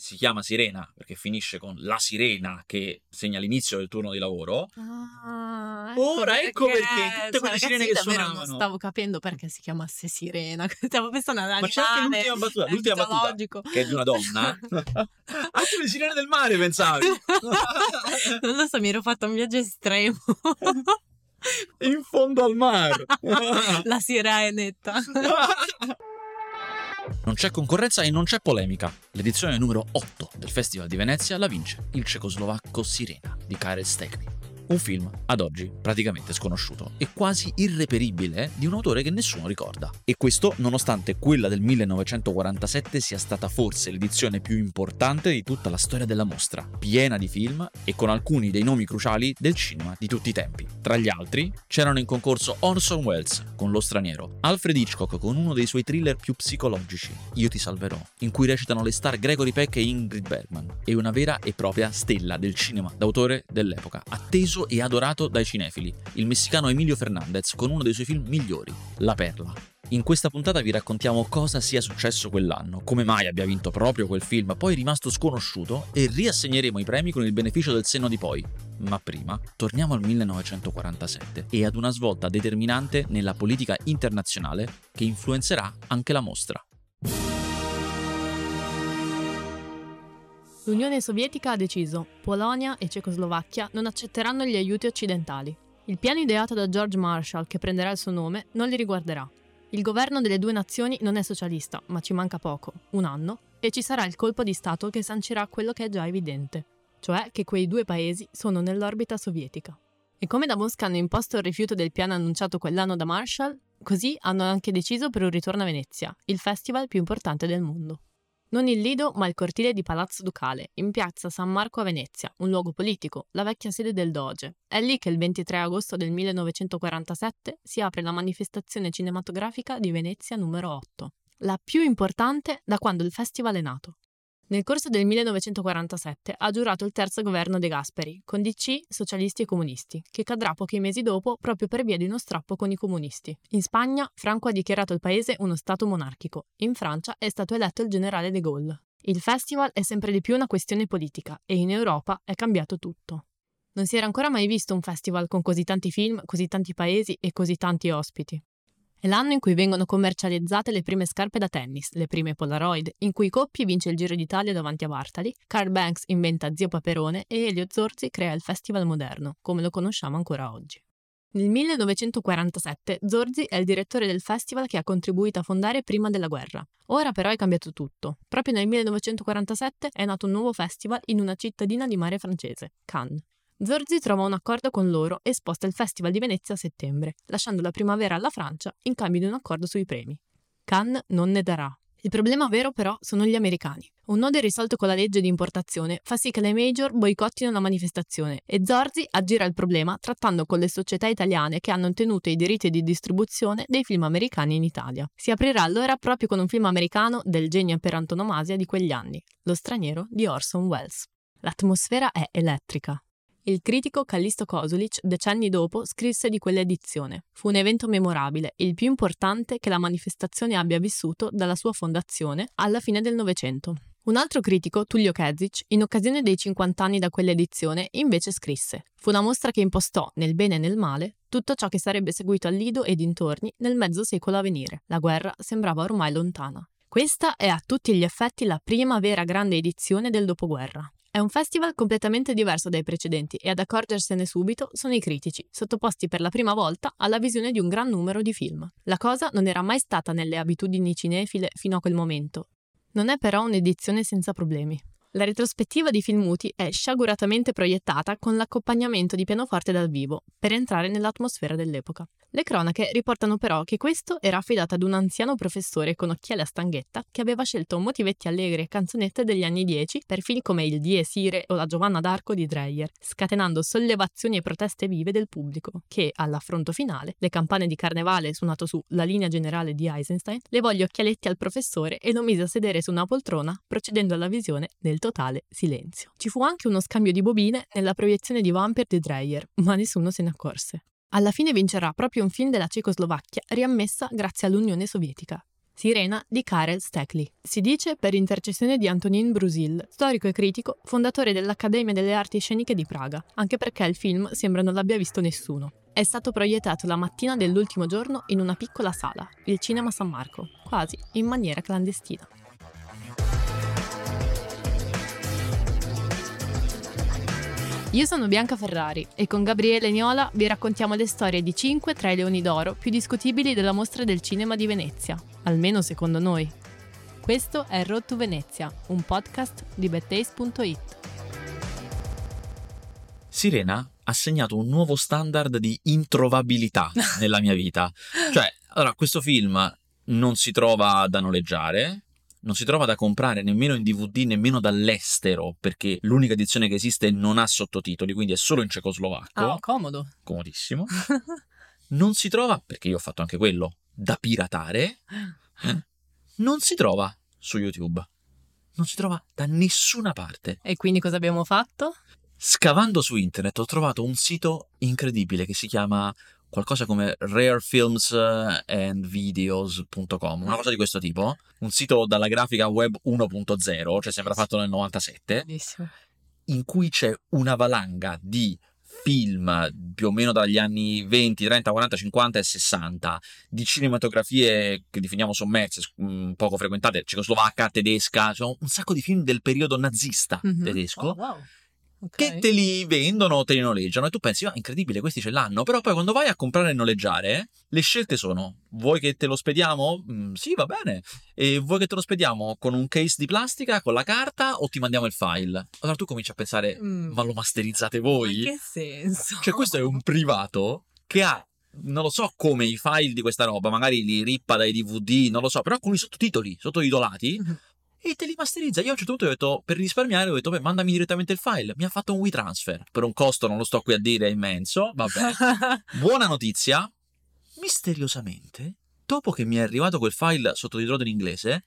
si chiama Sirena perché finisce con la sirena che segna l'inizio del turno di lavoro. Ah, Ora ecco perché tutte quelle Cioè, sirene che suonavano. Non stavo capendo perché si chiamasse Sirena. Stavo pensando ad Ma c'è anche l'ultima battuta, è l'ultima battuta che è di una donna. tu le sirene del mare pensavi? non lo so, mi ero fatto un viaggio estremo. In fondo al mare. La sirenetta. Non c'è concorrenza e non c'è polemica. L'edizione numero 8 del Festival di Venezia la vince il cecoslovacco Sirena di Karel Stekli. Un film ad oggi praticamente sconosciuto e quasi irreperibile di un autore che nessuno ricorda. E questo nonostante quella del 1947 sia stata forse l'edizione più importante di tutta la storia della mostra, piena di film e con alcuni dei nomi cruciali del cinema di tutti i tempi. Tra gli altri c'erano in concorso Orson Welles con Lo straniero, Alfred Hitchcock con uno dei suoi thriller più psicologici, Io ti salverò, in cui recitano le star Gregory Peck e Ingrid Bergman, e una vera e propria stella del cinema d'autore dell'epoca, atteso e adorato dai cinefili, il messicano Emilio Fernandez con uno dei suoi film migliori, La Perla. In questa puntata vi raccontiamo cosa sia successo quell'anno, come mai abbia vinto proprio quel film, poi rimasto sconosciuto, e riassegneremo i premi con il beneficio del senno di poi. Ma prima, torniamo al 1947 e ad una svolta determinante nella politica internazionale che influenzerà anche la mostra. L'Unione Sovietica ha deciso Polonia e Cecoslovacchia non accetteranno gli aiuti occidentali. Il piano ideato da George Marshall, che prenderà il suo nome, non li riguarderà. Il governo delle due nazioni non è socialista, ma ci manca poco, un anno, e ci sarà il colpo di Stato che sancirà quello che è già evidente, cioè che quei due paesi sono nell'orbita sovietica. E come da Mosca hanno imposto il rifiuto del piano annunciato quell'anno da Marshall, così hanno anche deciso per un ritorno a Venezia, il festival più importante del mondo. Non il Lido, ma il cortile di Palazzo Ducale, in piazza San Marco a Venezia, un luogo politico, la vecchia sede del Doge. È lì che il 23 agosto del 1947 si apre la manifestazione cinematografica di Venezia numero 8, la più importante da quando il festival è nato. Nel corso del 1947 ha giurato il terzo governo De Gasperi, con DC, socialisti e comunisti, che cadrà pochi mesi dopo proprio per via di uno strappo con i comunisti. In Spagna, Franco ha dichiarato il paese uno stato monarchico. In Francia è stato eletto il generale de Gaulle. Il festival è sempre di più una questione politica e in Europa è cambiato tutto. Non si era ancora mai visto un festival con così tanti film, così tanti paesi e così tanti ospiti. È l'anno in cui vengono commercializzate le prime scarpe da tennis, le prime Polaroid, in cui Coppi vince il Giro d'Italia davanti a Bartali, Carl Banks inventa Zio Paperone e Elio Zorzi crea il Festival Moderno, come lo conosciamo ancora oggi. Nel 1947 Zorzi è il direttore del festival che ha contribuito a fondare prima della guerra. Ora però è cambiato tutto. Proprio nel 1947 è nato un nuovo festival in una cittadina di mare francese, Cannes. Zorzi trova un accordo con loro e sposta il Festival di Venezia a settembre, lasciando la primavera alla Francia in cambio di un accordo sui premi. Cannes non ne darà. Il problema vero però sono gli americani. Un nodo irrisolto con la legge di importazione fa sì che le major boicottino la manifestazione e Zorzi aggira il problema trattando con le società italiane che hanno ottenuto i diritti di distribuzione dei film americani in Italia. Si aprirà allora proprio con un film americano del genio per antonomasia di quegli anni, Lo straniero di Orson Welles. L'atmosfera è elettrica. Il critico Callisto Kosulic, decenni dopo, scrisse di quell'edizione. Fu un evento memorabile, il più importante che la manifestazione abbia vissuto dalla sua fondazione alla fine del Novecento. Un altro critico, Tullio Kezic, in occasione dei 50 anni da quell'edizione, invece scrisse: Fu una mostra che impostò, nel bene e nel male, tutto ciò che sarebbe seguito al Lido e dintorni nel mezzo secolo a venire. La guerra sembrava ormai lontana. Questa è a tutti gli effetti la prima vera grande edizione del dopoguerra. È un festival completamente diverso dai precedenti e ad accorgersene subito sono i critici, sottoposti per la prima volta alla visione di un gran numero di film. La cosa non era mai stata nelle abitudini cinefile fino a quel momento. Non è però un'edizione senza problemi. La retrospettiva di film muti è sciaguratamente proiettata con l'accompagnamento di pianoforte dal vivo, per entrare nell'atmosfera dell'epoca. Le cronache riportano però che questo era affidato ad un anziano professore con occhiali a stanghetta che aveva scelto motivetti allegri e canzonette degli anni 10 per film come il Dies Irae o la Giovanna d'Arco di Dreyer, scatenando sollevazioni e proteste vive del pubblico, che, all'affronto finale, le campane di carnevale suonato su La linea generale di Eisenstein, levò gli occhialetti al professore e lo mise a sedere su una poltrona, procedendo alla visione nel totale silenzio. Ci fu anche uno scambio di bobine nella proiezione di Vampire di Dreyer, ma nessuno se ne accorse. Alla fine vincerà proprio un film della Cecoslovacchia riammessa grazie all'Unione Sovietica. Sirena di Karel Stekli. Si dice per intercessione di Antonin Brusil, storico e critico, fondatore dell'Accademia delle Arti Sceniche di Praga, anche perché il film sembra non l'abbia visto nessuno. È stato proiettato la mattina dell'ultimo giorno in una piccola sala, il Cinema San Marco, quasi in maniera clandestina. Io sono Bianca Ferrari e con Gabriele Niola vi raccontiamo le storie di 5 tra i leoni d'oro più discutibili della mostra del cinema di Venezia, almeno secondo noi. Questo è Road to Venezia, un podcast di bettace.it. Sirena ha segnato un nuovo standard di introvabilità nella mia vita. Cioè, allora, questo film non si trova da noleggiare, non si trova da comprare nemmeno in DVD, nemmeno dall'estero, perché l'unica edizione che esiste non ha sottotitoli, quindi è solo in cecoslovacco. Ah, comodo. Comodissimo. non si trova, perché io ho fatto anche quello, da piratare. Non si trova su YouTube. Non si trova da nessuna parte. E quindi cosa abbiamo fatto? Scavando su internet ho trovato un sito incredibile che si chiama qualcosa come rarefilmsandvideos.com, una cosa di questo tipo, un sito dalla grafica web 1.0, cioè sembra fatto nel 97, Bellissimo. in cui c'è una valanga di film più o meno dagli anni 20, 30, 40, 50 e 60 di cinematografie che definiamo sommerse, mm, poco frequentate, cecoslovacca, tedesca, cioè un sacco di film del periodo nazista Mhm. tedesco Oh, wow. Ok. che te li vendono, te li noleggiano e tu pensi, ah, incredibile, questi ce l'hanno, però poi quando vai a comprare e noleggiare, le scelte sono, vuoi che te lo spediamo? Mm, sì, va bene. E vuoi che te lo spediamo con un case di plastica, con la carta o ti mandiamo il file? Allora tu cominci a pensare, Mm. ma lo masterizzate voi? Ma che senso? Cioè questo è un privato che ha... Non lo so come i file di questa roba, magari li rippa dai DVD, non lo so, però con i sottotitoli, sottotitolati, Mhm. E te li masterizza. Io a un certo punto ho detto, per risparmiare, ho detto, beh, mandami direttamente il file. Mi ha fatto un WeTransfer. Per un costo, non lo sto qui a dire, è immenso. Vabbè. Buona notizia. Misteriosamente, dopo che mi è arrivato quel file sottotitolato in inglese,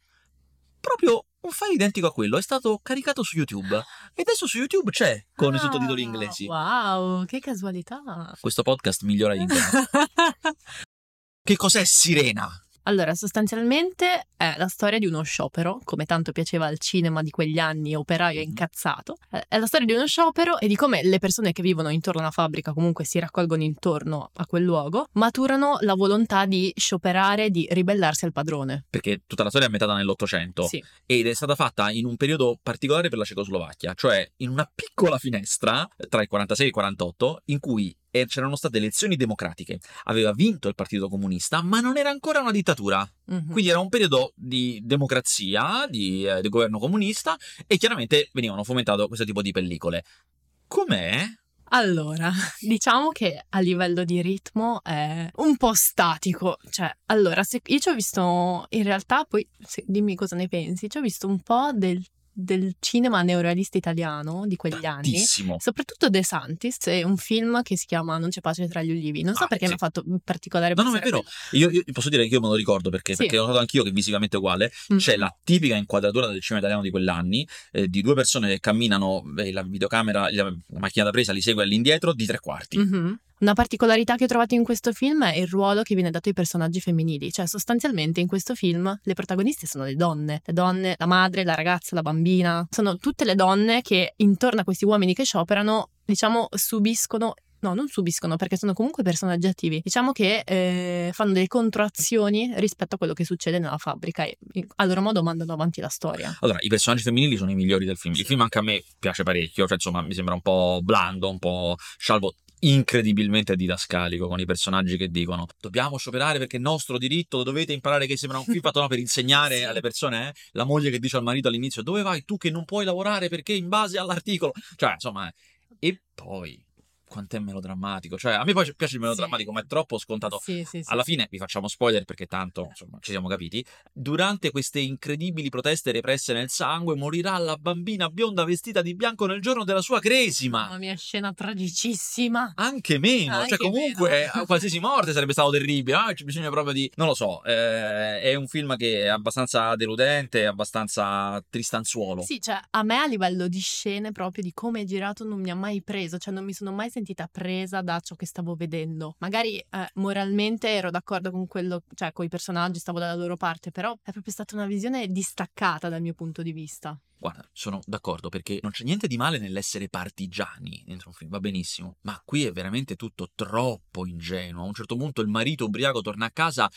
proprio un file identico a quello è stato caricato su YouTube. E adesso su YouTube c'è con i sottotitoli Ah, inglesi. Wow, che casualità. Questo podcast migliora internet. che cos'è Sirena? Allora, sostanzialmente è la storia di uno sciopero, come tanto piaceva al cinema di quegli anni, operaio Mhm. incazzato. Eh, È la storia di uno sciopero e di come le persone che vivono intorno alla fabbrica, comunque si raccolgono intorno a quel luogo, maturano la volontà di scioperare, di ribellarsi al padrone. Perché tutta la storia è ambientata nell'Ottocento. Sì. ed è stata fatta in un periodo particolare per la Cecoslovacchia, cioè in una piccola finestra tra il 46 e il 48 in cui eh, c'erano state elezioni democratiche. Aveva vinto il Partito Comunista, ma non era ancora una dittatura. Mhm. Quindi era un periodo di democrazia, di, eh, di governo comunista e chiaramente venivano fomentate questo tipo di pellicole. Com'è? Allora, diciamo che a livello di ritmo è un po' statico. Cioè, allora, se, io ci ho visto, in realtà, poi se- dimmi cosa ne pensi, ci ho visto un po' del, del cinema neorealista italiano di quegli anni. Tantissimo. Soprattutto De Santis, è un film che si chiama Non c'è pace tra gli ulivi. Non so Ah, perché sì. mi ha fatto particolare No, no, è vero. Io, io posso dire che io me lo ricordo perché, Sì. perché l'ho notato anch'io che è visivamente uguale. quello. C'è la tipica inquadratura del cinema italiano di quell'anni, eh, di due persone che camminano, eh, la videocamera, la, la macchina da presa li segue all'indietro di tre quarti. Mhm. Una particolarità che ho trovato in questo film è il ruolo che viene dato ai personaggi femminili, cioè sostanzialmente in questo film le protagoniste sono le donne, le donne, la madre, la ragazza, la bambina, sono tutte le donne che intorno a questi uomini che scioperano, diciamo, subiscono No, non subiscono perché sono comunque personaggi attivi. Diciamo che eh, fanno delle controazioni rispetto a quello che succede nella fabbrica e a loro modo mandano avanti la storia. Allora, i personaggi femminili sono i migliori del film. Il film anche a me piace parecchio, cioè insomma mi sembra un po' blando, un po' scialbo, incredibilmente didascalico con i personaggi che dicono dobbiamo scioperare perché è nostro diritto, dovete imparare che sembra un film fatto no, per insegnare Sì. alle persone, eh? la moglie che dice al marito all'inizio dove vai tu che non puoi lavorare perché in base all'articolo, cioè insomma, eh. e poi quanto è melodrammatico, cioè a me poi piace il melodrammatico ma è troppo scontato. Sì, sì, sì. Alla fine vi facciamo spoiler perché tanto insomma ci siamo capiti. Durante queste incredibili proteste represse nel sangue morirà la bambina bionda vestita di bianco nel giorno della sua cresima. Mamma mia, scena tragicissima. Anche meno, Anche cioè comunque qualsiasi morte sarebbe stato terribile. Ah, c'è bisogno proprio di. Non lo so, eh, è un film che è abbastanza deludente, abbastanza tristanzuolo. Sì, cioè a me a livello di scene proprio di come è girato non mi ha mai preso, cioè non mi sono mai sentita sentita presa da ciò che stavo vedendo. Magari eh, moralmente ero d'accordo con quello, cioè con i personaggi, stavo dalla loro parte, però è proprio stata una visione distaccata dal mio punto di vista. Guarda, sono d'accordo perché non c'è niente di male nell'essere partigiani dentro un film, va benissimo, ma qui è veramente tutto troppo ingenuo. A un certo punto il marito ubriaco torna a casa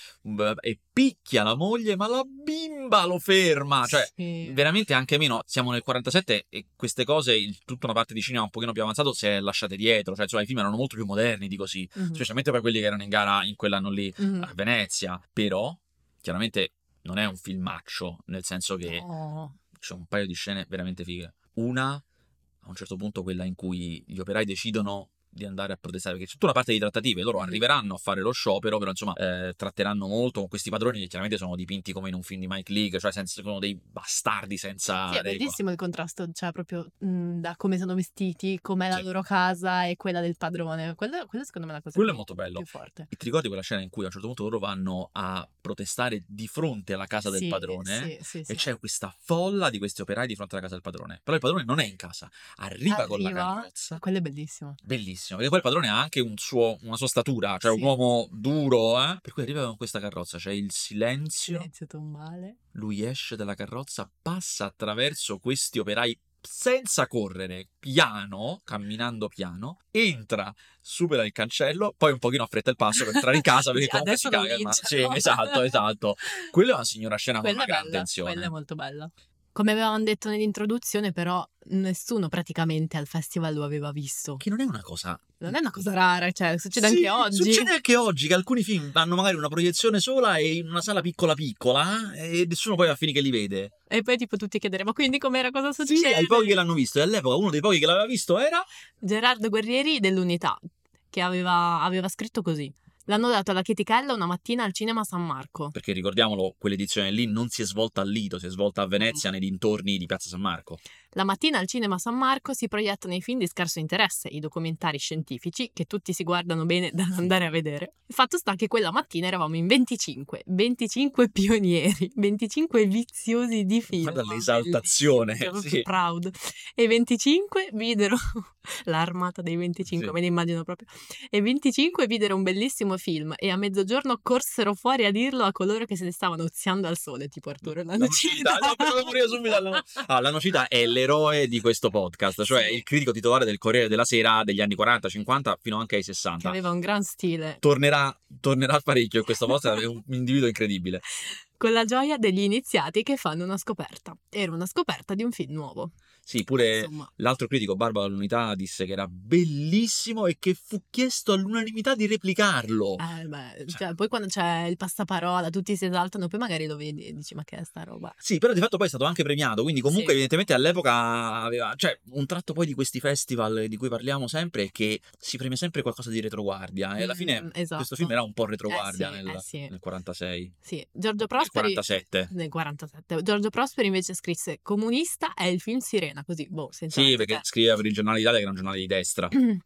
e picchia la moglie, ma la bimba lo ferma. Cioè, sì. veramente anche meno, siamo nel 47 e queste cose, tutta una parte di cinema un pochino più avanzato si è lasciate dietro. Cioè, insomma, i film erano molto più moderni di così, mm-hmm. specialmente per quelli che erano in gara in quell'anno lì mm-hmm. a Venezia. Però, chiaramente non è un filmaccio, nel senso che... No c'è un paio di scene veramente fighe. Una, a un certo punto, quella in cui gli operai decidono di andare a protestare, perché c'è tutta una parte di trattative, loro arriveranno a fare lo sciopero, però insomma eh, tratteranno molto con questi padroni che chiaramente sono dipinti come in un film di Mike League, cioè senza, sono dei bastardi senza... Sì, è bellissimo il contrasto, cioè proprio mh, da come sono vestiti, com'è sì. la loro casa e quella del padrone, quello, quello secondo me è la cosa quello più, è molto bello. più forte. E ti ricordi quella scena in cui a un certo punto loro vanno a protestare di fronte alla casa sì, del padrone sì, e c'è questa folla di questi operai di fronte alla casa del padrone, però il padrone non è in casa, arriva, arriva con la carrozza. Quello è bellissimo. Bellissimo, perché poi il padrone ha anche un suo, una sua statura, cioè sì. un uomo duro, eh? Per cui arriva con questa carrozza, c'è il silenzio. Silenzio tombale. Lui esce dalla carrozza, passa attraverso questi operai senza correre, piano, camminando piano, entra, supera il cancello, poi un pochino affretta il passo per entrare in casa perché comunque si caga. Ma... Sì, esatto, esatto. Quella è una signora scena quella con una grande attenzione. Quella è molto bella. Come avevamo detto nell'introduzione, però, nessuno praticamente al festival lo aveva visto. Che non è una cosa. Non è una cosa rara, cioè, succede sì, anche oggi. Succede anche oggi che alcuni film hanno magari una proiezione sola e in una sala piccola piccola e nessuno poi va a fine che li vede. E poi, tipo, tutti chiederemo quindi com'era cosa succede. Sì, ai pochi che l'hanno visto. E all'epoca uno dei pochi che l'aveva visto era. Gerardo Guerrieri dell'Unità, che aveva, aveva scritto così. L'hanno dato alla chetichella una mattina al cinema San Marco. Perché ricordiamolo, quell'edizione lì non si è svolta a Lido, si è svolta a Venezia, mm. nei dintorni di Piazza San Marco. La mattina al cinema San Marco si proiettano i film di scarso interesse, i documentari scientifici, che tutti si guardano bene da andare a vedere. Il fatto sta che quella mattina eravamo in 25, 25 pionieri, 25 viziosi di film. Guarda l'esaltazione. Sì. Proud. E 25 videro l'armata dei 25, sì. me ne immagino proprio. E 25 videro un bellissimo film e a mezzogiorno corsero fuori a dirlo a coloro che se ne stavano oziando al sole, tipo Arturo Lanocita. No, no, ah, Lanocita è le l'eroe di questo podcast, cioè sì. il critico titolare del Corriere della Sera degli anni 40, 50 fino anche ai 60. Che aveva un gran stile. Tornerà, tornerà parecchio in questo podcast, è un individuo incredibile. Con la gioia degli iniziati che fanno una scoperta. Era una scoperta di un film nuovo. Sì, pure Insomma. l'altro critico, Barbara dell'Unità, disse che era bellissimo e che fu chiesto all'unanimità di replicarlo. Eh, beh, cioè, cioè, poi quando c'è il passaparola, tutti si esaltano, poi magari lo vedi e dici, ma che è sta roba? Sì, però di fatto poi è stato anche premiato, quindi comunque sì. evidentemente all'epoca aveva... Cioè, un tratto poi di questi festival di cui parliamo sempre è che si premia sempre qualcosa di retroguardia e alla fine mm, esatto. questo film era un po' retroguardia eh sì, nel, eh sì. nel 46. Sì, Giorgio Prosperi... Nel 47. Nel 47. Giorgio Prosperi invece scrisse Comunista è il film Sirena Sirena, così, boh, senza... Sì, perché scriveva per il giornale d'Italia che era un giornale di destra.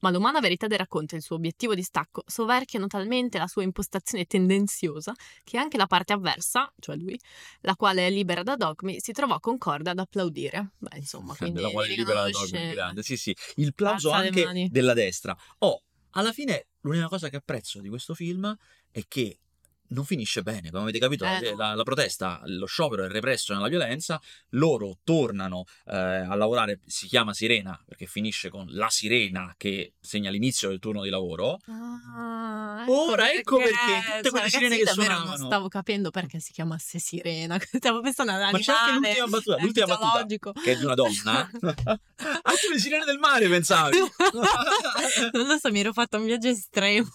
Ma l'umana verità del racconto e il suo obiettivo di stacco soverchiano talmente la sua impostazione tendenziosa che anche la parte avversa, cioè lui, la quale è libera da dogmi, si trovò concorde ad applaudire. Beh, insomma, quindi la quale è libera da dogmi, grande. Sì, sì, il plauso anche della destra. Oh, alla fine l'unica cosa che apprezzo di questo film è che non finisce bene, come avete capito, eh, la, la, protesta, lo sciopero è represso nella violenza, loro tornano eh, a lavorare, si chiama sirena perché finisce con la sirena che segna l'inizio del turno di lavoro. Ah, ecco Ora ecco perché, perché tutte quelle sirene che suonavano. Non stavo capendo perché si chiamasse sirena, stavo pensando ad Ma c'è anche l'ultima battuta, l'ultima battuta che è di una donna. anche le sirene del mare pensavi. non lo so, mi ero fatto un viaggio estremo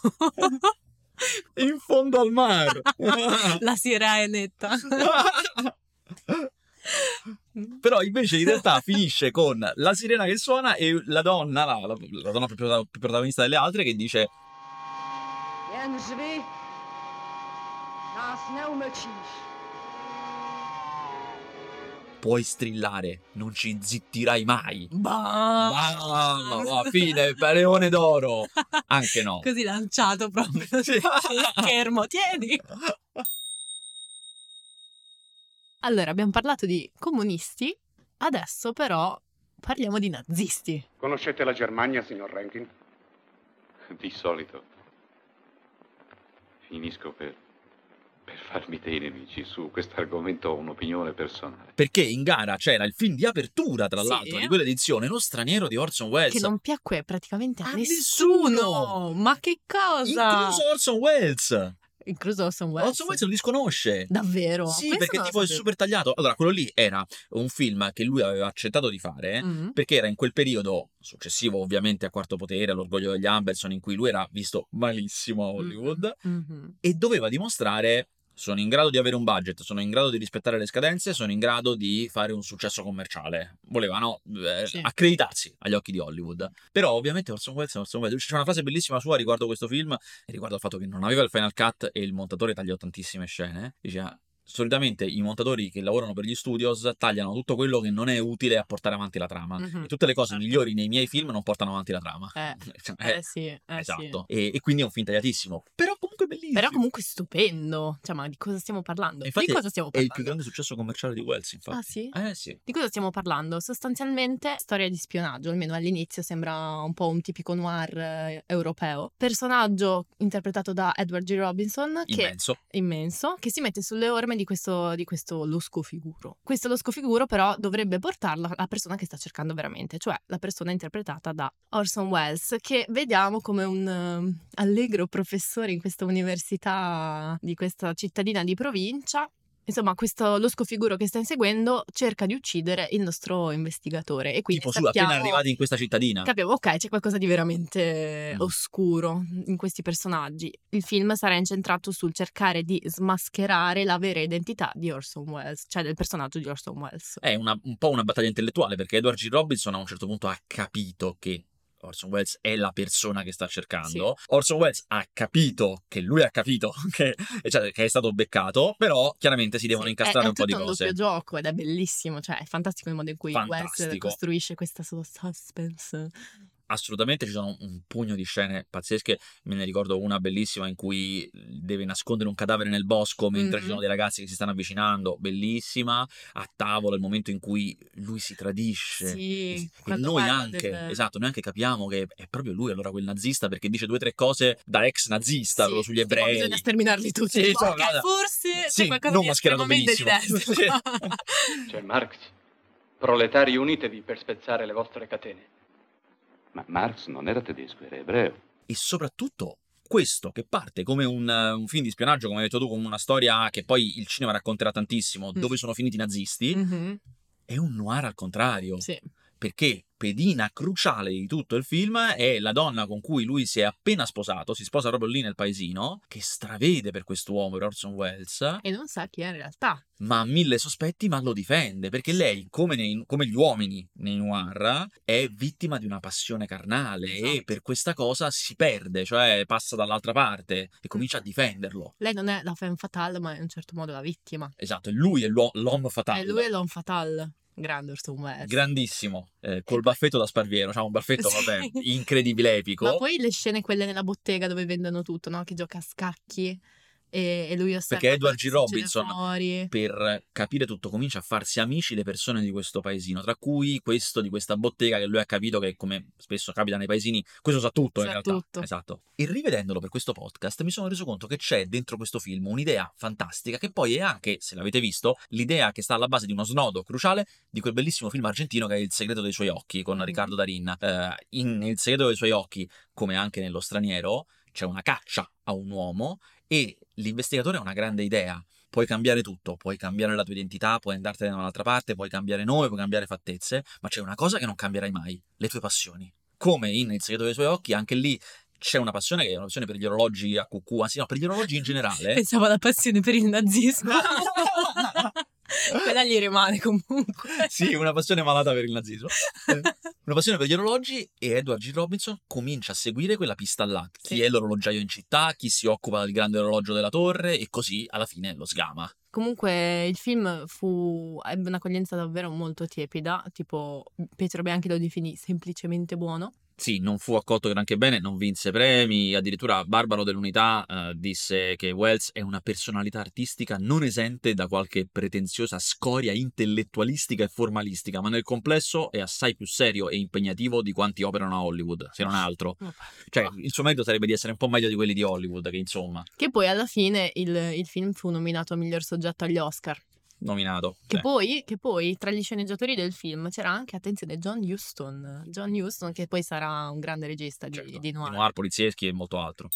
in fondo al mare. La sirenetta. Però invece in realtà finisce con la sirena che suona e la donna, la, la, la donna più protagonista delle altre, che dice... puoi strillare, non ci zittirai mai. Bah, bah, bah fine, leone d'oro. Anche no. Così lanciato proprio sì. schermo, tieni. Allora, abbiamo parlato di comunisti, adesso però parliamo di nazisti. Conoscete la Germania, signor Rankin? Di solito finisco per, per farmi dei nemici. Su questo argomento ho un'opinione personale. Perché in gara c'era il film di apertura, tra Sì. l'altro, di quell'edizione, Lo straniero di Orson Welles. Che non piacque praticamente a, A nessuno. nessuno! Ma che cosa? Incluso Orson Welles. Incluso Orson Welles. Orson Welles lo disconosce. Davvero? Sì, Questo perché tipo è super tagliato. Allora, quello lì era un film che lui aveva accettato di fare. Mm. Perché era in quel periodo successivo, ovviamente, a Quarto Potere, all'Orgoglio degli Amberson, in cui lui era visto malissimo a Hollywood Mhm. e doveva dimostrare sono in grado di avere un budget, sono in grado di rispettare le scadenze, sono in grado di fare un successo commerciale. Volevano eh, Sì. accreditarsi agli occhi di Hollywood. Però ovviamente Orson Welles, Orson Welles. c'è una frase bellissima sua riguardo questo film e riguardo al fatto che non aveva il final cut e il montatore tagliò tantissime scene. Diceva solitamente i montatori che lavorano per gli studios tagliano tutto quello che non è utile a portare avanti la trama. Mhm. E tutte le cose Certo. migliori nei miei film non portano avanti la trama. Eh, Eh, eh sì, eh esatto. sì. E, e quindi è un film tagliatissimo. Però comunque bellissimo. Però comunque stupendo. Cioè, ma di cosa stiamo parlando? Infatti di cosa stiamo È il parlando? più grande successo commerciale di Wells, infatti. Ah sì? Eh sì. Di cosa stiamo parlando? Sostanzialmente storia di spionaggio, almeno all'inizio sembra un po' un tipico noir eh, europeo. Personaggio interpretato da Edward G. Robinson, che Immenso. immenso, che si mette sulle orme di questo, di questo losco figuro. Questo losco figuro però dovrebbe portarlo alla persona che sta cercando veramente, cioè la persona interpretata da Orson Welles, che vediamo come un eh, allegro professore in questa università di questa cittadina di provincia. Insomma, questo losco figuro che sta inseguendo cerca di uccidere il nostro investigatore. E quindi Tipo su, sappiamo- appena arrivati in questa cittadina. Capiamo, ok, c'è qualcosa di veramente Mm. oscuro in questi personaggi. Il film sarà incentrato sul cercare di smascherare la vera identità di Orson Welles, cioè del personaggio di Orson Welles. È una- un po' una battaglia intellettuale perché Edward G. Robinson a un certo punto ha capito che Orson Welles è la persona che sta cercando. Orson Welles ha capito che lui ha capito che, cioè, che è stato beccato, però chiaramente si devono Sì, incastrare è, un po' di È cose. un doppio gioco ed è bellissimo, cioè è fantastico il modo in cui Welles Fantastico. costruisce questa sua suspense. Assolutamente ci sono un pugno di scene pazzesche. Me ne ricordo una bellissima in cui deve nascondere un cadavere nel bosco mentre ci Mhm. sono dei ragazzi che si stanno avvicinando. Bellissima. A tavola il momento in cui lui si tradisce. Sì, E noi anche, del- esatto, noi anche capiamo che è proprio lui allora quel nazista perché dice due o tre cose da ex nazista Sì, sugli ebrei. Bisogna sterminarli tutti. Sì, cioè, guarda, forse sì, c'è qualcosa non di mascherato benissimo. C'è Marx. Proletari unitevi per spezzare le vostre catene. Ma Marx non era tedesco, era ebreo. E soprattutto questo che parte come un, un film di spionaggio, come hai detto tu, come una storia che poi il cinema racconterà tantissimo, Mm. dove sono finiti i nazisti, Mhm, è un noir al contrario. Sì. perché pedina cruciale di tutto il film è la donna con cui lui si è appena sposato, si sposa proprio lì nel paesino, che stravede per quest'uomo, per Orson Welles, E non sa chi è in realtà. ma ha mille sospetti, ma lo difende, perché lei, come, nei- come gli uomini nei noir, è vittima di una passione carnale e Esatto. per questa cosa si perde, cioè passa dall'altra parte e comincia a difenderlo. Lei non è la femme fatale, ma è in un certo modo la vittima. Esatto, e lui è l'uo- l'homme fatale. E lui è l'homme fatale. Grande Orson Welles. Grandissimo, eh, col baffetto da sparviero, cioè un baffetto, Sì. vabbè, incredibile, epico. Ma poi le scene quelle nella bottega dove vendono tutto, no? Che gioca a scacchi e, e lui osserva Perché Edward G. Robinson, per capire tutto comincia a farsi amici le persone di questo paesino, tra cui questo di questa bottega che lui ha capito che come spesso capita nei paesini, questo sa tutto in Sa realtà. tutto. Esatto. E rivedendolo per questo podcast mi sono reso conto che c'è dentro questo film un'idea fantastica che poi è anche, se l'avete visto, l'idea che sta alla base di uno snodo cruciale di quel bellissimo film argentino che è Il segreto dei suoi occhi con Mhm. Riccardo Darin. Eh, in Il segreto dei suoi occhi, come anche nello straniero, c'è una caccia a un uomo e l'investigatore ha una grande idea. Puoi cambiare tutto, puoi cambiare la tua identità, puoi andartene da un'altra parte, puoi cambiare nome, puoi cambiare fattezze, ma c'è una cosa che non cambierai mai, le tue passioni. Come in Il segreto dei suoi occhi, anche lì c'è una passione che è una passione per gli orologi a cucù, anzi no, per gli orologi in generale. Pensavo alla passione per il nazismo. Quella gli rimane comunque. sì, una passione malata per il nazismo. Eh, Una passione per gli orologi e Edward G. Robinson comincia a seguire quella pista là. Chi Sì. è l'orologiaio in città, chi si occupa del grande orologio della torre e così alla fine lo sgama. Comunque il film fu, ebbe un'accoglienza davvero molto tiepida, tipo Pietro Bianchi lo definì semplicemente buono. Sì, non fu accolto granché bene, non vinse premi, addirittura Barbaro dell'Unità eh, disse che Wells è una personalità artistica non esente da qualche pretenziosa scoria intellettualistica e formalistica, ma nel complesso è assai più serio e impegnativo di quanti operano a Hollywood, se non altro. Cioè, il suo merito sarebbe di essere un po' meglio di quelli di Hollywood, che insomma, Che poi alla fine il, il film fu nominato a miglior soggetto agli Oscar. Nominato. Che, Eh, poi, che poi tra gli sceneggiatori del film c'era anche, attenzione, John Huston. John Huston che poi sarà un grande regista di, certo, di noir. noir, polizieschi e molto altro.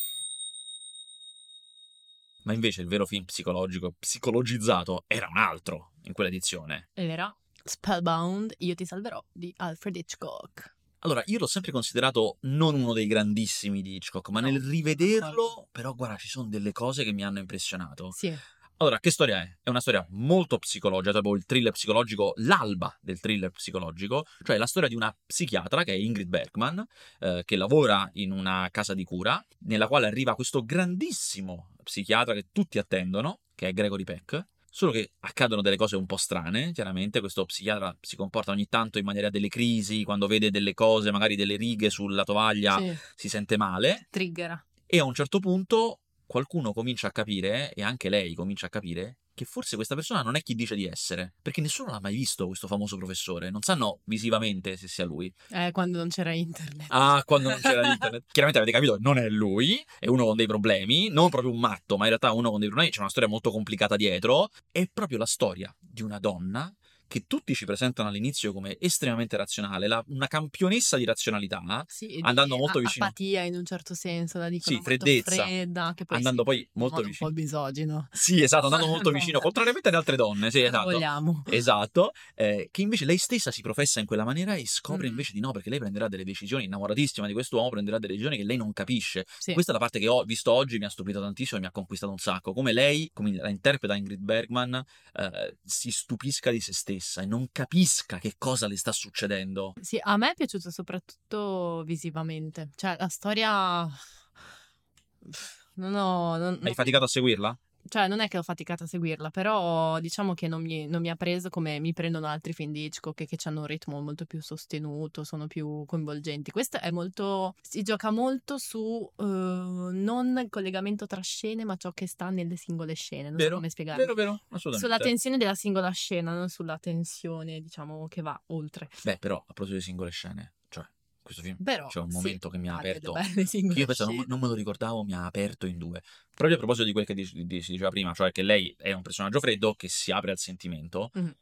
Ma invece il vero film psicologico, psicologizzato, era un altro in quell'edizione. Era Spellbound, Io ti salverò di Alfred Hitchcock. Allora, io l'ho sempre considerato non uno dei grandissimi di Hitchcock, ma No, nel rivederlo, però guarda, ci sono delle cose che mi hanno impressionato. Sì, Allora, che storia è? È una storia molto psicologica, proprio il thriller psicologico, l'alba del thriller psicologico, cioè la storia di una psichiatra che è Ingrid Bergman, eh, che lavora in una casa di cura, nella quale arriva questo grandissimo psichiatra che tutti attendono, che è Gregory Peck. Solo che accadono delle cose un po' strane, chiaramente. Questo psichiatra si comporta ogni tanto in maniera delle crisi, quando vede delle cose, magari delle righe sulla tovaglia, sì. si sente male. Triggera. E a un certo punto qualcuno comincia a capire, e anche lei comincia a capire, che forse questa persona non è chi dice di essere. Perché nessuno l'ha mai visto, questo famoso professore. Non sanno visivamente se sia lui. Eh, quando non c'era internet. Ah, quando non c'era internet. Chiaramente avete capito, non è lui, è uno con dei problemi, non proprio un matto, ma in realtà uno con dei problemi, c'è una storia molto complicata dietro. È proprio la storia di una donna che tutti ci presentano all'inizio come estremamente razionale, la- una campionessa di razionalità, Sì, e di andando molto a- vicino. Apatia in un certo senso, la dicono Sì, freddezza. fredda, che poi andando sì, poi molto vicino. un po' misogino. Sì, esatto, andando molto vicino, contrariamente ad altre donne, sì, esatto. vogliamo. Esatto, eh, che invece lei stessa si professa in quella maniera e scopre Mm. invece di no, perché lei prenderà delle decisioni, innamoratissima di quest'uomo, prenderà delle decisioni che lei non capisce. Sì. Questa è la parte che ho visto oggi, mi ha stupito tantissimo e mi ha conquistato un sacco. Come lei, come la interpreta Ingrid Bergman, eh, si stupisca di se stessa e non capisca che cosa le sta succedendo. Sì, a me è piaciuto soprattutto visivamente. Cioè, la storia... Non ho... non- Hai faticato a seguirla? Cioè, non è che ho faticato a seguirla, però diciamo che non mi, non mi ha preso come mi prendono altri film di Hitchcock che, che hanno un ritmo molto più sostenuto, sono più coinvolgenti. Questo è molto... si gioca molto su eh, non il collegamento tra scene, ma ciò che sta nelle singole scene. Non so Vero, come spiegarlo. Vero, vero, assolutamente. Sulla tensione della singola scena, non sulla tensione, diciamo, che va oltre. Beh, però, a proposito di singole scene, cioè, questo film Però c'è un sì, momento che mi ha aperto Io penso, non, non me lo ricordavo, mi ha aperto in due. Proprio a proposito di quel che di- di- si diceva prima, cioè che lei è un personaggio freddo che si apre al sentimento Mhm.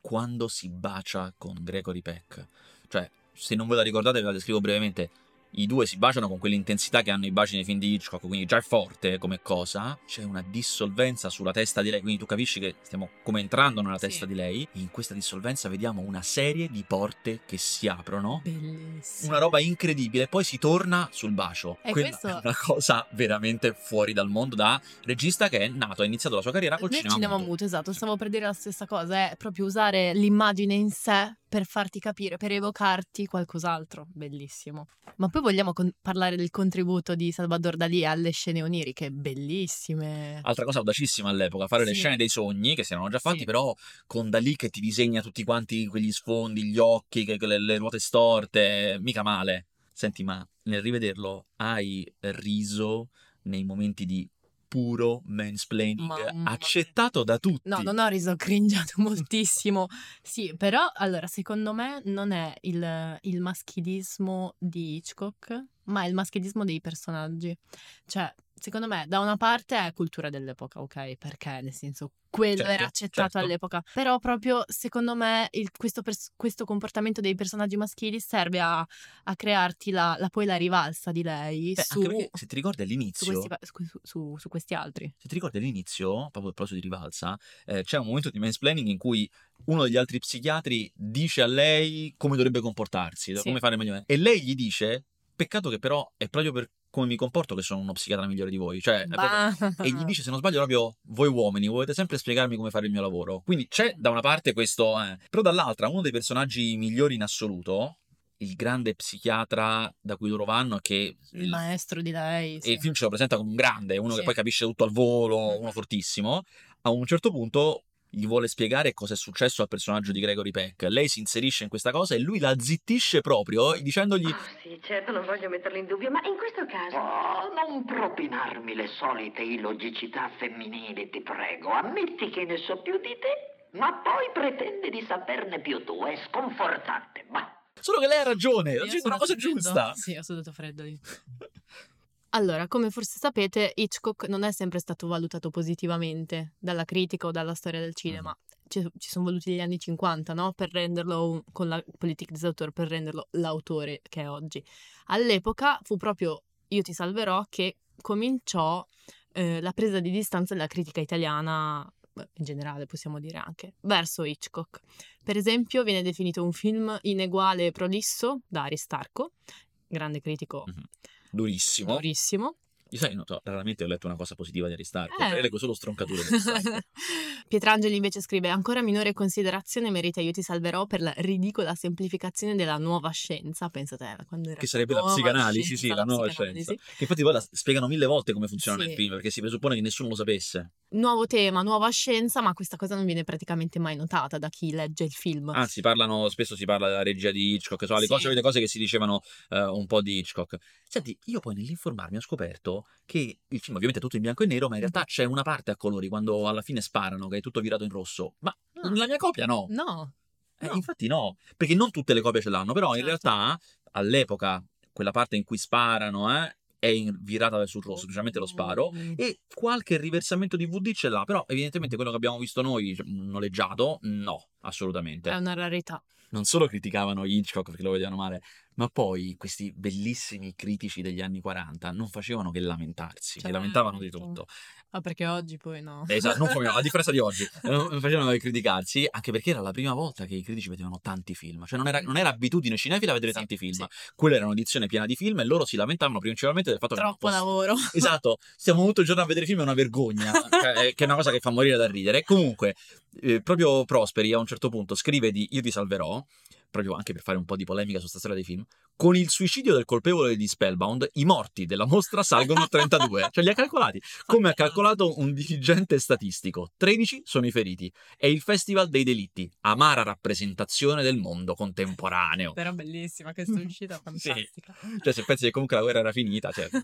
quando si bacia con Gregory Peck. Cioè, se non ve la ricordate, ve la descrivo brevemente. I due si baciano con quell'intensità che hanno i baci nei film di Hitchcock, quindi già è forte come cosa. C'è una dissolvenza sulla testa di lei, quindi tu capisci che stiamo come entrando nella Sì. testa di lei. E in questa dissolvenza vediamo una serie di porte che si aprono Bellissimo. una roba incredibile, poi si torna sul bacio. E Quella questo- è una cosa veramente fuori dal mondo da regista che è nato, ha iniziato la sua carriera col Nel cinema, cinema muto. muto, esatto, stavo per dire la stessa cosa, è proprio usare l'immagine in sé per farti capire, per evocarti qualcos'altro, bellissimo. Ma poi vogliamo con- parlare del contributo di Salvador Dalì alle scene oniriche, bellissime. Altra cosa audacissima all'epoca, fare le Sì. scene dei sogni, che si erano già fatti, Sì. però con da lì che ti disegna tutti quanti quegli sfondi, gli occhi, che- le, le ruote storte, mica male. Senti, ma nel rivederlo hai riso nei momenti di puro mansplaining Mamma accettato da tutti. No, non ho riso, ho cringiato moltissimo. Sì, però allora, secondo me non è il, il maschilismo di Hitchcock, ma il maschilismo dei personaggi. Cioè, secondo me, da una parte è cultura dell'epoca, ok? Perché, nel senso, quello Certo, era accettato certo. all'epoca. Però proprio, secondo me, il- questo, pers- questo comportamento dei personaggi maschili serve a, a crearti la, la- poi la rivalsa di lei Beh, su, anche perché se ti ricordi su all'inizio, questi, pa- su- su- su questi altri. Se ti ricordi all'inizio, proprio a proposito di rivalsa, eh, c'è un momento di mansplaining in cui uno degli altri psichiatri dice a lei come dovrebbe comportarsi, Sì. come fare meglio. E lei gli dice: Peccato che però è proprio per come mi comporto che sono uno psichiatra migliore di voi. Cioè, proprio-. E gli dice, se non sbaglio, proprio voi uomini volete sempre spiegarmi come fare il mio lavoro. Quindi c'è da una parte questo, eh, però dall'altra uno dei personaggi migliori in assoluto, il grande psichiatra da cui loro vanno, che il maestro di lei. e sì. il film ce lo presenta come un grande, uno che Sì. poi capisce tutto al volo, uno fortissimo. A un certo punto gli vuole spiegare cosa è successo al personaggio di Gregory Peck. Lei si inserisce in questa cosa e lui la zittisce proprio dicendogli Oh, sì, certo, non voglio metterlo in dubbio, ma in questo caso... Oh, non propinarmi le solite illogicità femminili, ti prego. Ammetti che ne so più di te, ma poi pretendi di saperne più tu. È sconfortante, ma... Solo che lei ha ragione, Io dicendo sono una cosa freddo. giusta. Sì, ho sudato freddo lì. Allora, come forse sapete, Hitchcock non è sempre stato valutato positivamente dalla critica o dalla storia del cinema. Ci, ci sono voluti gli anni 50, no? Per renderlo, con la politique des auteurs, per renderlo l'autore che è oggi. All'epoca fu proprio Io ti salverò che cominciò eh, la presa di distanza della critica italiana, in generale possiamo dire anche, verso Hitchcock. Per esempio viene definito un film ineguale e prolisso da Aristarco, grande critico Mhm. Durissimo. durissimo. Io sai, no, raramente ho letto una cosa positiva di Aristarco. Eh. Leggo solo stroncature di Aristarco. Pietrangeli invece scrive ancora minore considerazione merita Io ti salverò per la ridicola semplificazione della nuova scienza, pensa te, quando era che sarebbe la psicanalisi, sì, sì, scienza, la nuova scienza. Che infatti poi la spiegano mille volte come funziona Sì. nel film, perché si presuppone che nessuno lo sapesse. Nuovo tema, nuova scienza, ma questa cosa non viene praticamente mai notata da chi legge il film. Anzi, parlano, spesso si parla della regia di Hitchcock, so, le Sì. cose, le cose che si dicevano eh, un po' di Hitchcock. Senti, io poi nell'informarmi ho scoperto che il film ovviamente è tutto in bianco e nero, ma in realtà c'è una parte a colori quando alla fine sparano, che è tutto virato in rosso. Ma Ah. la mia copia no. No, Eh, no. infatti no, perché non tutte le copie ce l'hanno, però in Certo. realtà all'epoca quella parte in cui sparano eh, è virata sul rosso, specialmente lo sparo, Mm. e qualche riversamento DVD ce l'ha, però evidentemente quello che abbiamo visto noi cioè, noleggiato, no, assolutamente. È una rarità. Non solo criticavano Hitchcock perché lo vedevano male, ma poi questi bellissimi critici degli anni 40 non facevano che lamentarsi, si Certo. lamentavano di tutto. Ah, perché oggi poi no. Esatto, non come a differenza di oggi, eh, non facevano che criticarsi, anche perché era la prima volta che i critici vedevano tanti film, cioè non era, non era abitudine cinefila vedere Sì, tanti film, sì. quella era un'edizione piena di film e loro si lamentavano principalmente del fatto che... Troppo lavoro. Esatto, stiamo tutto il giorno a vedere film, è una vergogna, cioè, che è una cosa che fa morire da ridere. Comunque, eh, proprio Prosperi a un certo punto scrive di Io ti salverò, proprio anche per fare un po' di polemica su sta storia dei film, con il suicidio del colpevole di Spellbound, i morti della mostra salgono a 32, cioè li ha calcolati, come ha calcolato un dirigente statistico. 13 sono i feriti. È il Festival dei delitti, amara rappresentazione del mondo contemporaneo. Però bellissima questa uscita fantastica. Cioè, se pensi che comunque la guerra era finita, cioè...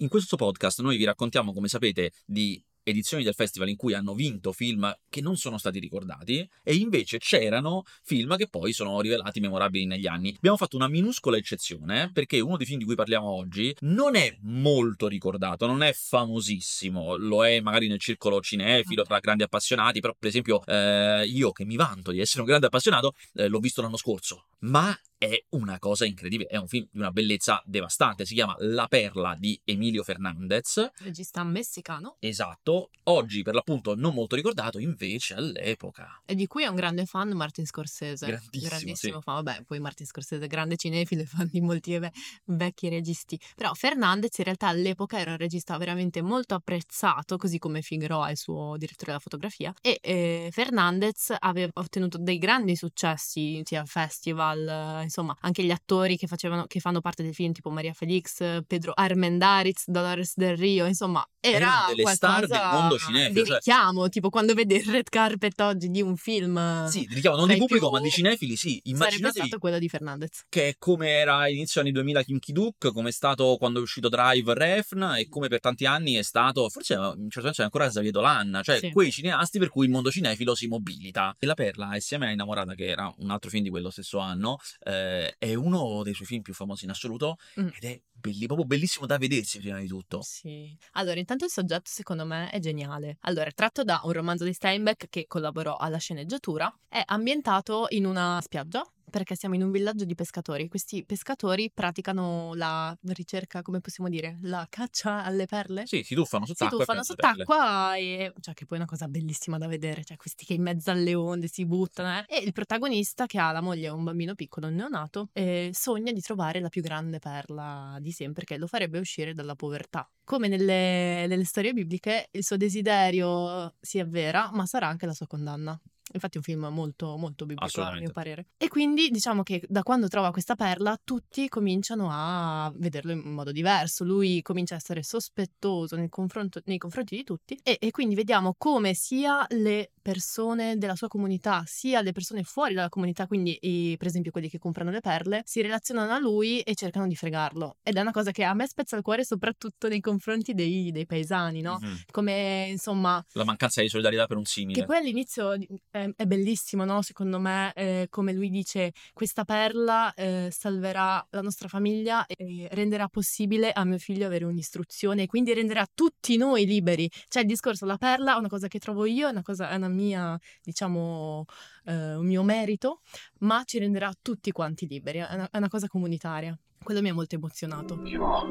In questo podcast noi vi raccontiamo, come sapete, di edizioni del festival in cui hanno vinto film che non sono stati ricordati e invece c'erano film che poi sono rivelati memorabili negli anni. Abbiamo fatto una minuscola eccezione perché uno dei film di cui parliamo oggi non è molto ricordato, non è famosissimo, lo è magari nel circolo cinefilo tra grandi appassionati, però per esempio eh, io che mi vanto di essere un grande appassionato eh, l'ho visto l'anno scorso, ma è una cosa incredibile, è un film di una bellezza devastante, si chiama La Perla di Emilio Fernandez, Regista messicano esatto, oggi per l'appunto non molto ricordato, invece all'epoca. e di cui è un grande fan Martin Scorsese. Grandissimo, Grandissimo sì. fan. Vabbè, poi Martin Scorsese è grande cinefilo e fan di molti ve- vecchi registi. Però Fernandez in realtà all'epoca era un regista veramente molto apprezzato, così come Figueroa è il suo direttore della fotografia. E eh, Fernandez aveva ottenuto dei grandi successi sia festival, eh, insomma, anche gli attori che, facevano, che fanno parte del film, tipo Maria Felix, Pedro Armendaritz, Dolores del Rio, insomma, era delle star del mondo cinefilo, Di cioè- richiamo, tipo quando vede il red carpet oggi di un film. Sì, diciamo non tra di pubblico, più- ma di cinefili, sì. Sarebbe Immaginatevi stato quello di Fernandez. che è come era inizio anni 2000 Kinky Duke, come è stato quando è uscito Drive Refn e come per tanti anni è stato, forse in un certo senso è ancora Xavier Dolan, cioè Sì. quei cineasti per cui il mondo cinefilo si mobilita. E La Perla, assieme a Innamorata, che era un altro film di quello stesso anno, eh, è uno dei suoi film più famosi in assoluto Mm. ed è belli- proprio bellissimo da vedersi prima di tutto. Sì. Allora, intanto il soggetto secondo me è geniale. Allora, è tratto da un romanzo di Steinbeck che collaborò alla sceneggiatura. È ambientato in una spiaggia perché siamo in un villaggio di pescatori. Questi pescatori praticano la ricerca, come possiamo dire, la caccia alle perle. Sì, si tuffano Si sott'acqua. e tuffano sott'acqua e cioè che poi è una cosa bellissima da vedere, cioè questi che in mezzo alle onde si buttano eh. e il protagonista che ha la moglie e un bambino piccolo un neonato eh, sogna di trovare la più grande perla di sempre che lo farebbe uscire dalla povertà. Come nelle, nelle storie bibliche il suo desiderio si avvera ma sarà anche la sua condanna. Infatti è un film molto, molto biblico a mio parere. E quindi diciamo che da quando trova questa perla tutti cominciano a vederlo in modo diverso. Lui comincia a essere sospettoso nel confronto- nei confronti di tutti e, e quindi vediamo come sia le persone della sua comunità, sia le persone fuori dalla comunità, quindi i- per esempio quelli che comprano le perle, si relazionano a lui e cercano di fregarlo. Ed è una cosa che a me spezza il cuore soprattutto nei confronti dei, dei paesani, no? Mhm. Come insomma La mancanza di solidarietà per un simile. che poi all'inizio è, è bellissimo, no? Secondo me, eh, come lui dice, questa perla eh, salverà la nostra famiglia e renderà possibile a mio figlio avere un'istruzione e quindi renderà tutti noi liberi. Cioè il discorso, la perla è una cosa che trovo io, è una cosa, è una mia, diciamo, eh, un mio merito, ma ci renderà tutti quanti liberi, è una, è una cosa comunitaria. Quello mi ha molto emozionato. Yo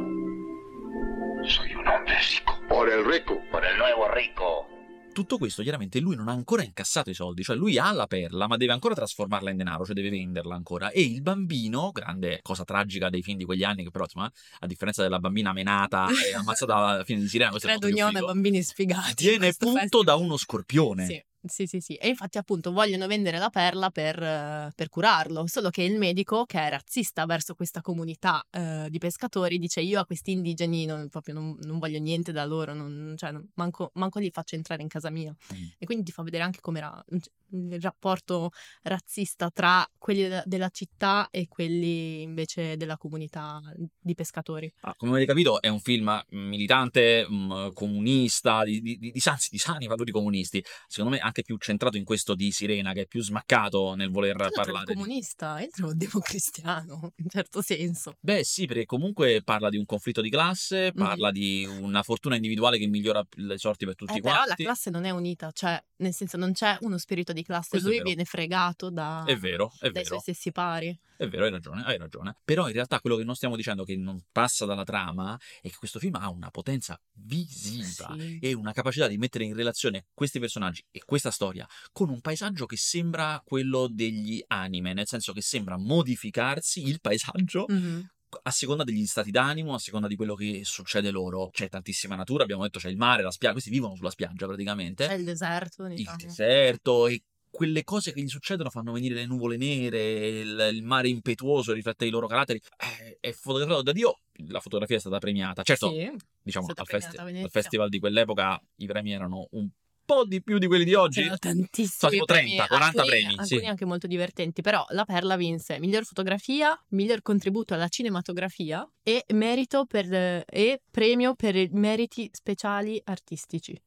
soy un hombre rico. Por el rico. Por el nuevo rico. Tutto questo chiaramente lui non ha ancora incassato i soldi, cioè lui ha la perla ma deve ancora trasformarla in denaro, cioè deve venderla ancora e il bambino, grande cosa tragica dei film di quegli anni che però insomma a differenza della bambina menata e ammazzata alla fine di Sirena, questo è Credo unione figo, bambini sfigati. viene punto festival. da uno scorpione. Sì. Sì, sì, sì. E infatti appunto vogliono vendere la perla per, eh, per curarlo, solo che il medico, che è razzista verso questa comunità eh, di pescatori, dice io a questi indigeni non, proprio non, non voglio niente da loro, non- cioè, manco, manco li faccio entrare in casa mia. Mm. E quindi ti fa vedere anche com'era il rapporto razzista tra quelli della, città e quelli invece della comunità di pescatori. Ah, come avete capito è un film militante, comunista, di, di, di, di sanzi- di sani valori comunisti, secondo me anche più centrato in questo di Sirena che è più smaccato nel voler trovo parlare di... comunista, io trovo democristiano, in un certo senso. Beh, sì, perché comunque parla di un conflitto di classe, parla di una fortuna individuale che migliora le sorti per tutti Eh, però la quanti. classe non è unita, cioè nel senso non c'è uno spirito di classe, Questo è lui viene fregato da, È vero, è dai vero, suoi stessi pari. è vero, hai ragione, hai ragione. Però in realtà quello che non stiamo dicendo che non passa dalla trama è che questo film ha una potenza visiva Sì. e una capacità di mettere in relazione questi personaggi e questa storia con un paesaggio che sembra quello degli anime, nel senso che sembra modificarsi il paesaggio Mhm. a seconda degli stati d'animo, a seconda di quello che succede loro. C'è tantissima natura, abbiamo detto c'è il mare, la spiaggia, questi vivono sulla spiaggia praticamente, C'è il deserto, il diciamo. deserto e quelle cose che gli succedono fanno venire le nuvole nere, il, il mare impetuoso riflette i loro caratteri. È, è fotografato da Dio, la fotografia è stata premiata. Certo, Sì, diciamo, al, festi- al festival di quell'epoca i premi erano un po' di più di quelli di oggi. c'erano tantissimi So, tipo 30, premi, 40 alcuni, premi, sì. alcuni anche molto divertenti, però la Perla vinse miglior fotografia, miglior contributo alla cinematografia e merito per, e premio per i meriti speciali artistici.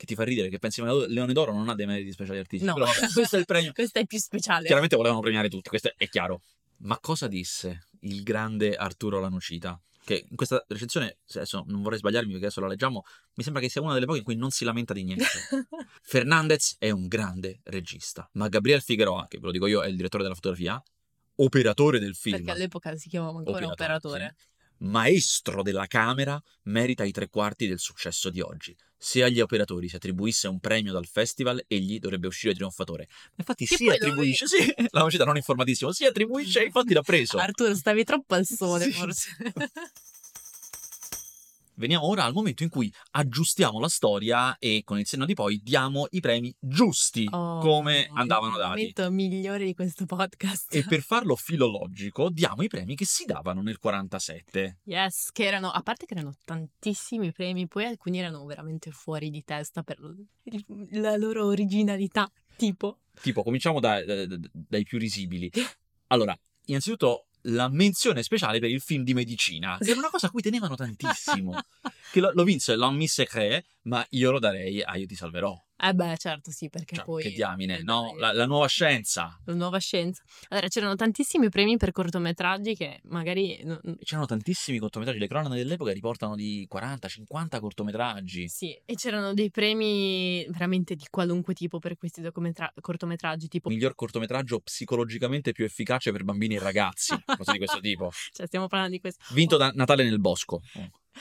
Che ti fa ridere che pensi che Leone d'Oro non ha dei meriti speciali artistici. No. Però questo è il premio. Questo è più speciale. Chiaramente volevano premiare tutti, questo è chiaro. Ma cosa disse il grande Arturo Lanocita? Che in questa recensione, adesso non vorrei sbagliarmi perché adesso la leggiamo, mi sembra che sia una delle poche in cui non si lamenta di niente. Fernandez è un grande regista, ma Gabriel Figueroa, che ve lo dico io, è il direttore della fotografia, operatore del film, Perché all'epoca si chiamava ancora operatore. sì, maestro della camera, merita i tre quarti del successo di oggi. Se agli operatori si attribuisse un premio dal festival, egli dovrebbe uscire trionfatore. Infatti Che si attribuisce, sì, la vocità non informatissimo, si attribuisce, infatti l'ha preso. Arturo, stavi troppo al sole, Sì. forse. Veniamo ora al momento in cui aggiustiamo la storia e con il senno di poi diamo i premi giusti Oh, come andavano Il dati. momento migliore di questo podcast. E per farlo filologico diamo i premi che si davano nel 47. Yes, che erano, a parte che erano tantissimi premi, poi alcuni erano veramente fuori di testa per il- la loro originalità, tipo. Tipo, cominciamo da- da- da- dai più risibili. Allora, innanzitutto la menzione speciale per il film di medicina, che era una cosa a cui tenevano tantissimo. Che lo, lo vinse l'Homme Secret, ma io lo darei a Io ti salverò. Eh beh, certo, sì, perché Cioè, poi... che diamine, eh, no? La, la nuova scienza. la nuova scienza. Allora, c'erano tantissimi premi per cortometraggi che magari... no- no- C'erano tantissimi cortometraggi, le cronache dell'epoca riportano di 40-50 cortometraggi. Sì, e c'erano dei premi veramente di qualunque tipo per questi documentra- cortometraggi, tipo... Miglior cortometraggio psicologicamente più efficace per bambini e ragazzi, cose di questo tipo. Cioè, stiamo parlando di questo. Vinto da Natale nel Bosco.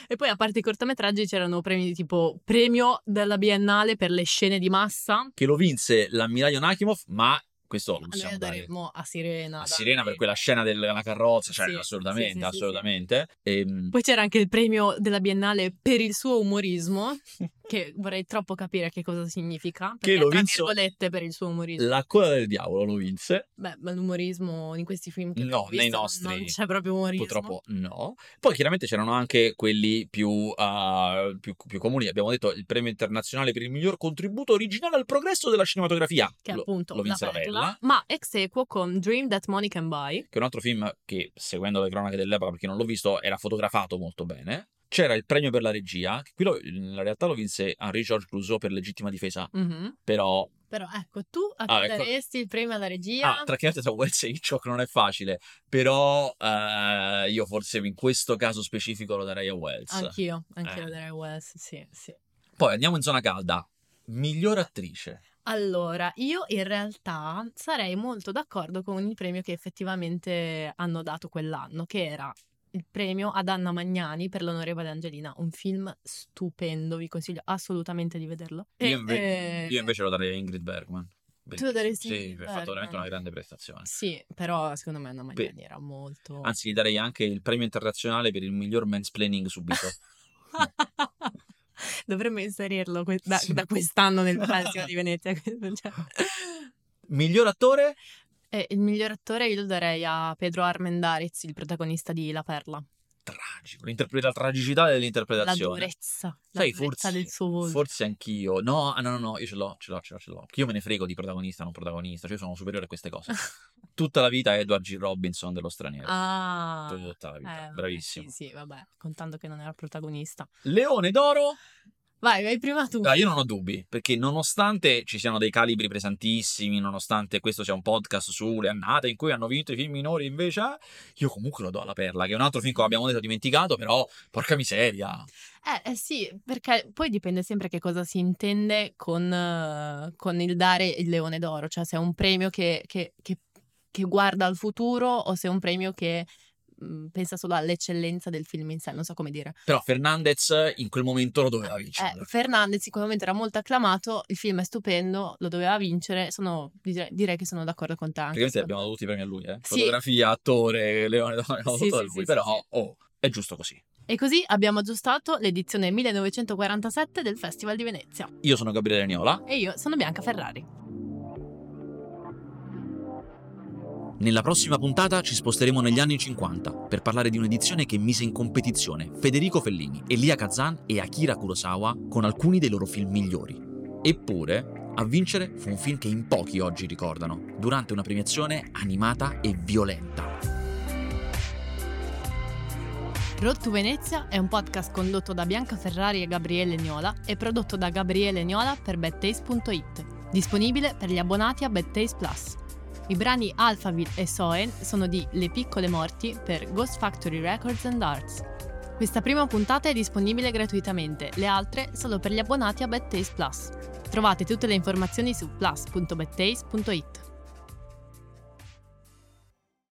E poi a parte i cortometraggi c'erano premi tipo premio della Biennale per le scene di massa. Che lo vinse l'ammiraglio Nakimov, ma questo lo Noi possiamo lo dare daremmo a Sirena. a. Sirena per quella scena della carrozza, cioè Sì, assolutamente, sì, sì, assolutamente. Ehm, Poi c'era anche il premio della Biennale per il suo umorismo. che vorrei troppo capire che cosa significa. Che Perché lo tra vinso- virgolette per il suo umorismo. La coda del diavolo lo vinse. Beh, ma l'umorismo in questi film che No, nei visto nostri non c'è proprio umorismo. Purtroppo no. Poi chiaramente c'erano anche quelli più, uh, più, più comuni. Abbiamo detto il premio internazionale per il miglior contributo originale al progresso della cinematografia. Che Lo- appunto lo vinse la la perla, Perla. ma ex equo con Dream That Money Can Buy. che è un altro film che, seguendo le cronache dell'epoca, perché non l'ho visto, era fotografato molto bene. C'era il premio per la regia, che qui lo- in realtà lo vinse Henri Georges Clouseau per legittima difesa, Mhm. però Però ecco, tu Ah, ecco. il premio alla regia? Ah, tra chiaramente tra Wells e Hitchcock non è facile, però eh, io forse in questo caso specifico lo darei a Wells. Anch'io, anch'io Eh. lo darei a Wells, sì, sì. Poi andiamo in zona calda. Miglior attrice. Allora, io in realtà sarei molto d'accordo con il premio che effettivamente hanno dato quell'anno, che era il premio ad Anna Magnani per l'onorevole Angelina, un film stupendo, vi consiglio assolutamente di vederlo. Io, E, inve- eh, io invece lo darei a Ingrid Bergman. Tu lo daresti Sì, ha fatto veramente una grande prestazione. Sì, però secondo me Anna Magnani era molto... Anzi, gli darei anche il premio internazionale per il miglior mansplaining subito. Dovremmo inserirlo que- da, Sì. da quest'anno nel Festival di Venezia. cioè. miglior attore? E il miglior attore io lo darei a Pedro Armendariz, il protagonista di La Perla. Tragico. La tragicità La dell'interpretazione. durezza, la Sai, durezza forse, del suo volto. forse anch'io. No, ah, no, no, no, io ce l'ho, ce l'ho, ce l'ho, ce l'ho. Io me ne frego di protagonista, non protagonista. Cioè, io sono superiore a queste cose. Tutta la vita Edward G. Robinson dello straniero. ah, Tutta la vita. eh, Bravissimo. Sì, sì, vabbè, contando che non era protagonista. Leone d'oro? Vai, vai prima tu. Ah, io non ho dubbi, perché nonostante ci siano dei calibri pesantissimi, nonostante questo sia un podcast sulle annate in cui hanno vinto i film minori, invece, io comunque lo do alla Perla, che è un altro film che abbiamo detto dimenticato, però porca miseria. Eh, eh, sì, perché poi dipende sempre che cosa si intende con, eh, con il dare il leone d'oro, cioè se è un premio che, che- che- che guarda al futuro o se è un premio che mh, pensa solo all'eccellenza del film in sé, non so come dire. Però Fernandez in quel momento lo doveva vincere. Eh, Fernandez in quel momento era molto acclamato, il film è stupendo, lo doveva vincere, sono, direi, direi che sono d'accordo con te. Praticamente abbiamo dato tutti i premi a lui, eh. Sì. Fotografia, attore, Leone abbiamo Sì, tutto sì, a lui, però oh, è giusto così. E così abbiamo aggiustato l'edizione 1947 del Festival di Venezia. Io sono Gabriele Niola. E io sono Bianca Ferrari. Nella prossima puntata ci sposteremo negli anni 50 per parlare di un'edizione che mise in competizione Federico Fellini, Elia Kazan e Akira Kurosawa con alcuni dei loro film migliori. Eppure, a vincere fu un film che in pochi oggi ricordano, durante una premiazione animata e violenta. Road to Venezia è un podcast condotto da Bianca Ferrari e Gabriele Niola e prodotto da Gabriele Niola per bedtaste.it, disponibile per gli abbonati a Bedtaste Plus. I brani Alphaville e Soen sono di Le Piccole Morti per Ghost Factory Records and Arts. Questa prima puntata è disponibile gratuitamente, le altre solo per gli abbonati a Bedtaste Plus. Trovate tutte le informazioni su plus.bedtaste.it.